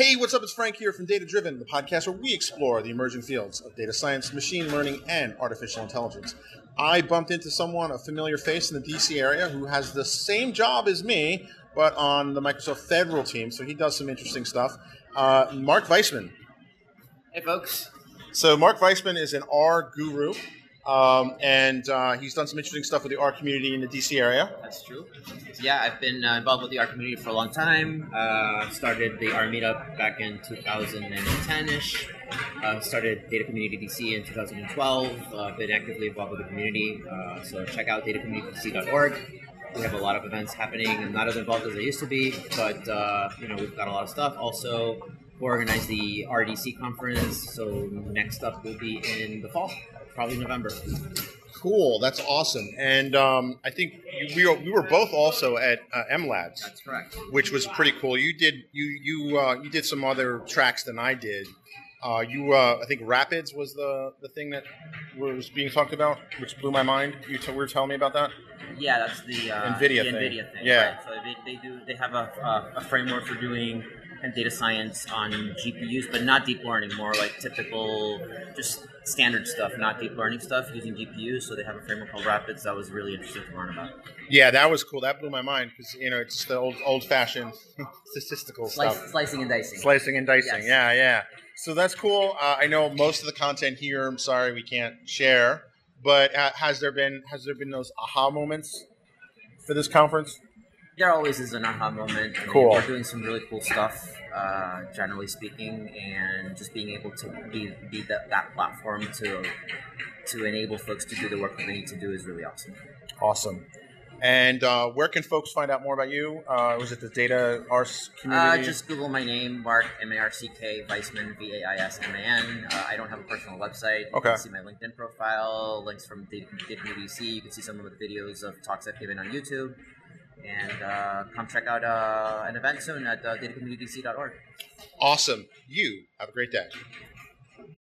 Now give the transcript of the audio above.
Hey, what's up? It's Frank here from Data Driven, the podcast where we explore the emerging fields of data science, machine learning, and artificial intelligence. I bumped into someone, a familiar face in the DC area, who has the same job as me, but on the Microsoft Federal team. So he does some interesting stuff. Uh, Marck Vaisman. Hey, folks. So Marck Vaisman is an R guru. Um, and uh, he's done some interesting stuff with the R community in the DC area. That's true. Yeah, I've been uh, involved with the R community for a long time. Uh, started the R meetup back in 2010-ish. Uh, started Data Community DC in 2012. Uh, been actively involved with the community. Uh, so check out datacommunitydc.org. We have a lot of events happening. I'm not as involved as I used to be, but you know we've got a lot of stuff. Also, we organize the RDC conference. So next up will be in the fall probably November. Cool, that's awesome. And um, I think we were, we were both also at uh, MLADS. That's correct. Which was pretty cool. You did you you uh, you did some other tracks than I did. Uh, you uh, I think Rapids was the the thing that was being talked about, which blew my mind. You t- were telling me about that. Yeah, that's the uh, Nvidia the thing. Nvidia thing. Yeah. Right. So they, they do they have a, a, a framework for doing and data science on GPUs, but not deep learning, more like typical, just standard stuff, not deep learning stuff using GPUs. So they have a framework called Rapids that was really interesting to learn about. Yeah, that was cool. That blew my mind because you know it's the old old fashioned statistical Slice, stuff, slicing and dicing. slicing and dicing. Yes. Yeah, yeah. So that's cool. Uh, I know most of the content here. I'm sorry we can't share, but uh, has there been has there been those aha moments for this conference? There always is an aha moment. I mean, Cool. We're doing some really cool stuff, uh, generally speaking, and just being able to be, be that, that platform to to enable folks to do the work that they need to do is really awesome. Awesome. And uh, where can folks find out more about you? Uh, was it the Data Arts Uh, community? just Google my name, Marck M A R C K Vaisman V A I S M A N. Uh, I don't have a personal website. You Okay. can see my LinkedIn profile, links from Data DC. You can see some of the videos of talks I've given on YouTube. And uh, come check out uh, an event soon at uh, awesome. You have a great day.